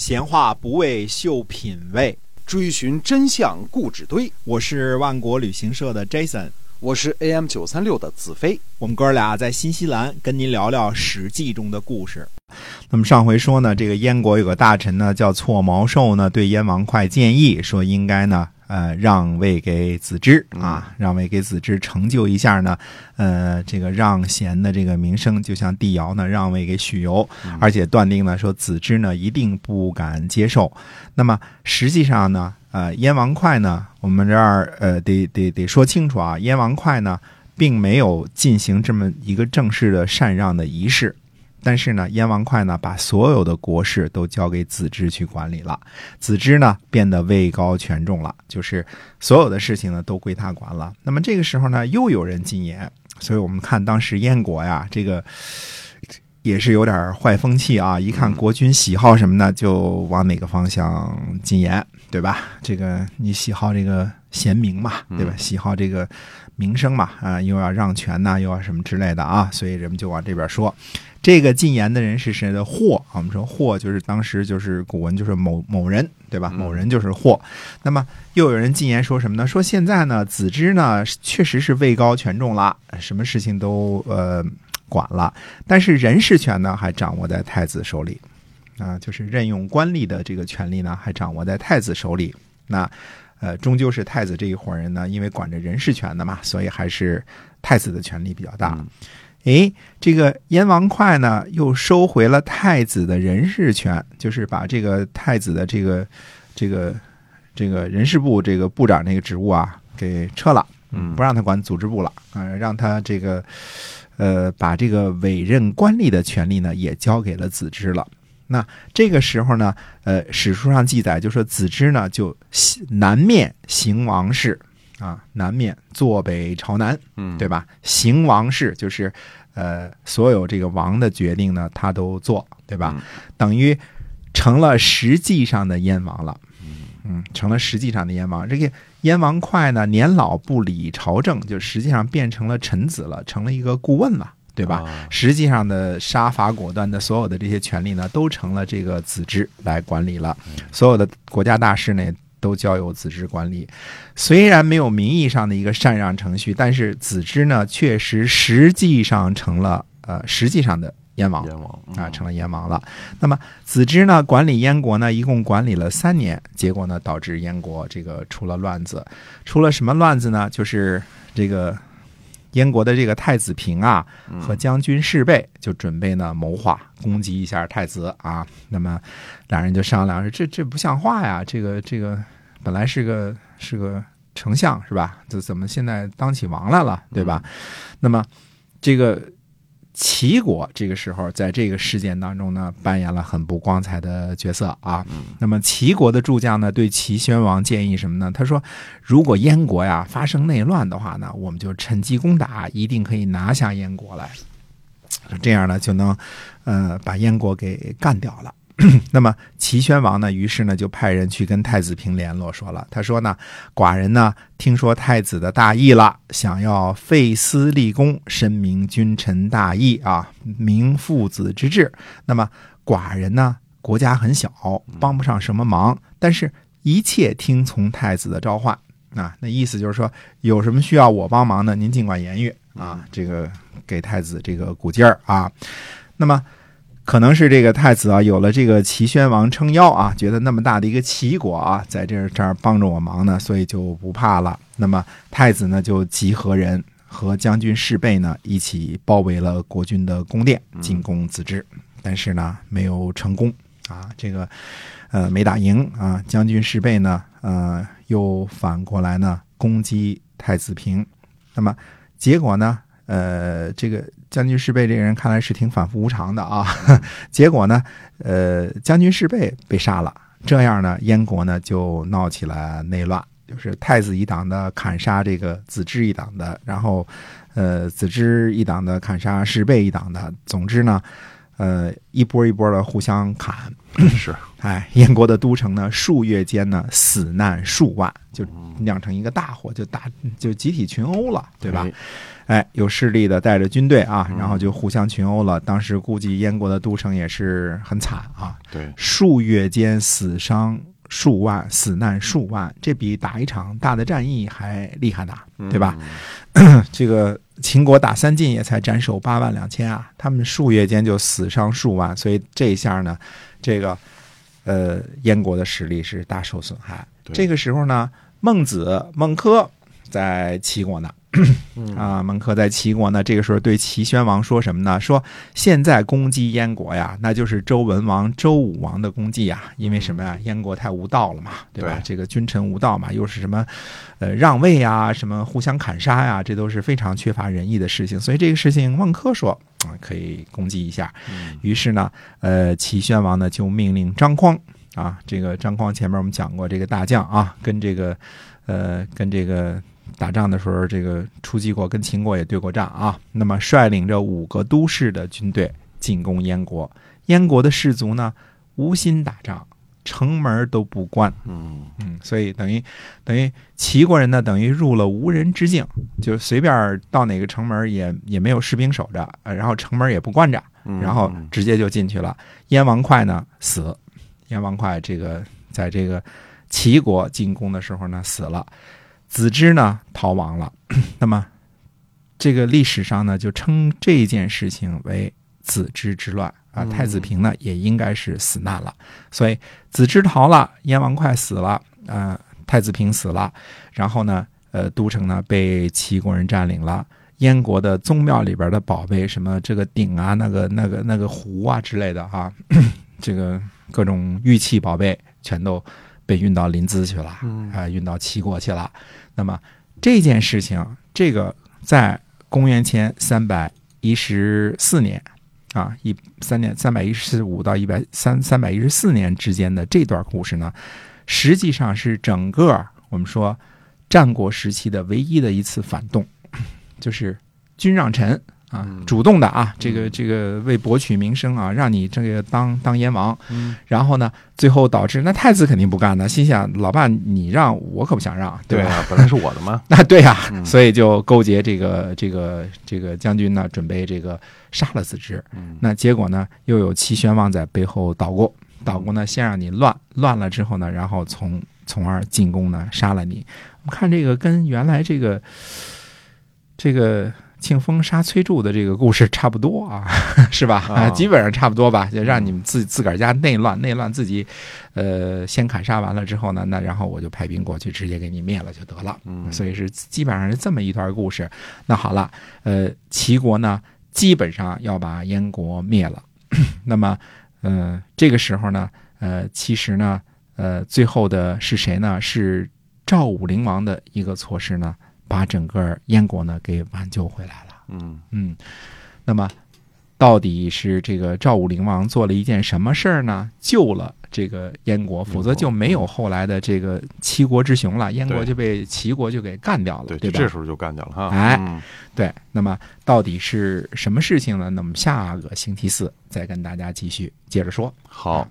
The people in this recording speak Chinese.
闲话不为秀品味，追寻真相故纸堆。我是万国旅行社的 Jason，我是 AM 九三六的子飞。我们哥俩在新西兰跟您聊聊《史记》中的故事。那么上回说呢，这个燕国有个大臣呢叫错毛寿呢，对燕王哙建议说，应该呢。呃，让位给子之啊，让位给子之，成就一下呢。呃，这个让贤的这个名声，就像帝尧呢让位给许由，而且断定呢说子之呢一定不敢接受。那么实际上呢，呃，燕王哙呢，我们这儿呃得得得说清楚啊，燕王哙呢并没有进行这么一个正式的禅让的仪式。但是呢，燕王哙呢，把所有的国事都交给子之去管理了。子之呢，变得位高权重了，就是所有的事情呢，都归他管了。那么这个时候呢，又有人进言，所以我们看当时燕国呀，这个也是有点坏风气啊。一看国君喜好什么呢，就往哪个方向进言，对吧？这个你喜好这个贤明嘛，对吧？喜好这个名声嘛，啊，又要让权呐，又要什么之类的啊，所以人们就往这边说。这个进言的人是谁的？霍，我们说霍就是当时就是古文就是某某人，对吧？某人就是霍。那么又有人进言说什么呢？说现在呢，子之呢确实是位高权重了，什么事情都呃管了，但是人事权呢还掌握在太子手里啊，就是任用官吏的这个权利呢还掌握在太子手里。那呃，终究是太子这一伙人呢，因为管着人事权的嘛，所以还是太子的权力比较大。哎，这个燕王哙呢，又收回了太子的人事权，就是把这个太子的这个这个这个人事部这个部长这个职务啊给撤了，嗯，不让他管组织部了，啊，让他这个呃把这个委任官吏的权利呢也交给了子之了。那这个时候呢，呃，史书上记载就说子之呢就南面行王事。啊，南面坐北朝南，嗯，对吧？行王事就是，呃，所有这个王的决定呢，他都做，对吧？等于成了实际上的燕王了，嗯，成了实际上的燕王。这个燕王哙呢，年老不理朝政，就实际上变成了臣子了，成了一个顾问了，对吧？实际上的杀伐果断的所有的这些权利呢，都成了这个子之来管理了，所有的国家大事呢。都交由子之管理，虽然没有名义上的一个禅让程序，但是子之呢，确实实际上成了呃实际上的燕王，燕王啊，成了燕王了。那么子之呢，管理燕国呢，一共管理了三年，结果呢，导致燕国这个出了乱子，出了什么乱子呢？就是这个。燕国的这个太子平啊，和将军士贝就准备呢谋划攻击一下太子啊。那么两人就商量说：“这这不像话呀！这个这个本来是个是个丞相是吧？这怎么现在当起王来了，对吧？那么这个。”齐国这个时候在这个事件当中呢，扮演了很不光彩的角色啊。那么齐国的诸将呢，对齐宣王建议什么呢？他说，如果燕国呀发生内乱的话呢，我们就趁机攻打，一定可以拿下燕国来，这样呢就能，呃，把燕国给干掉了。那么齐宣王呢，于是呢就派人去跟太子平联络，说了，他说呢，寡人呢听说太子的大义了，想要废私立功，申明君臣大义啊，明父子之志。那么寡人呢，国家很小，帮不上什么忙，但是一切听从太子的召唤啊。那意思就是说，有什么需要我帮忙的，您尽管言语啊。这个给太子这个鼓劲儿啊。那么。可能是这个太子啊，有了这个齐宣王撑腰啊，觉得那么大的一个齐国啊，在这这儿帮着我忙呢，所以就不怕了。那么太子呢，就集合人和将军士备呢，一起包围了国君的宫殿，进攻子之。但是呢，没有成功啊，这个呃没打赢啊。将军士备呢，呃，又反过来呢攻击太子平。那么结果呢？呃，这个将军士贝这个人看来是挺反复无常的啊。结果呢，呃，将军士贝被杀了。这样呢，燕国呢就闹起了内乱，就是太子一党的砍杀这个子之一党的，然后呃，子之一党的砍杀士贝一党的。总之呢，呃，一波一波的互相砍。是，哎，燕国的都城呢，数月间呢，死难数万，就酿成一个大火，就大就集体群殴了，对吧？哎，有势力的带着军队啊，然后就互相群殴了。当时估计燕国的都城也是很惨啊，对，数月间死伤数万，死难数万，这比打一场大的战役还厉害呢，对吧？这个秦国打三晋也才斩首八万两千啊，他们数月间就死伤数万，所以这一下呢。这个，呃，燕国的实力是大受损害。这个时候呢，孟子孟轲在齐国呢。啊，孟轲在齐国呢，这个时候对齐宣王说什么呢？说现在攻击燕国呀，那就是周文王、周武王的功绩呀。因为什么呀？燕国太无道了嘛，对吧？这个君臣无道嘛，又是什么，呃，让位呀，什么互相砍杀呀，这都是非常缺乏仁义的事情。所以这个事情，孟轲说啊，可以攻击一下。于是呢，呃，齐宣王呢就命令张匡啊，这个张匡前面我们讲过，这个大将啊，跟这个，呃，跟这个。打仗的时候，这个出击过，跟秦国也对过仗啊。那么率领着五个都市的军队进攻燕国，燕国的士卒呢无心打仗，城门都不关。嗯嗯，所以等于等于齐国人呢，等于入了无人之境，就随便到哪个城门也也没有士兵守着，然后城门也不关着，然后直接就进去了。燕王哙呢死，燕王哙这个在这个齐国进攻的时候呢死了。子之呢逃亡了，那么这个历史上呢就称这件事情为子之之乱啊。太子平呢也应该是死难了，所以子之逃了，燕王快死了，啊，太子平死了，然后呢，呃，都城呢被齐国人占领了，燕国的宗庙里边的宝贝，什么这个鼎啊、那个、那个、那个壶啊之类的啊，这个各种玉器宝贝全都。被运到临淄去了，啊，运到齐国去了。那么这件事情，这个在公元前三百一十四年啊，一三年三百一十五到一百三三百一十四年之间的这段故事呢，实际上是整个我们说战国时期的唯一的一次反动，就是君让臣。啊，主动的啊，这个这个为博取名声啊，让你这个当当燕王，然后呢，最后导致那太子肯定不干呢，心想老爸你让我可不想让，对吧？本来是我的嘛，那对呀，所以就勾结这个这个这个将军呢，准备这个杀了子之。那结果呢，又有齐宣王在背后捣鼓，捣鼓呢，先让你乱乱了之后呢，然后从从而进攻呢，杀了你。我们看这个跟原来这个这个。庆丰杀崔杼的这个故事差不多啊，是吧？啊，基本上差不多吧。就让你们自自个儿家内乱，内乱自己，呃，先砍杀完了之后呢，那然后我就派兵过去，直接给你灭了就得了。嗯，所以是基本上是这么一段故事。那好了，呃，齐国呢，基本上要把燕国灭了。那么，呃，这个时候呢，呃，其实呢，呃，最后的是谁呢？是赵武灵王的一个措施呢？把整个燕国呢给挽救回来了。嗯嗯，那么到底是这个赵武灵王做了一件什么事儿呢？救了这个燕国，否则就没有后来的这个七国之雄了，燕国就被齐国就给干掉了，对吧？这时候就干掉了哈。哎，对，那么到底是什么事情呢？那么下个星期四再跟大家继续接着说。好。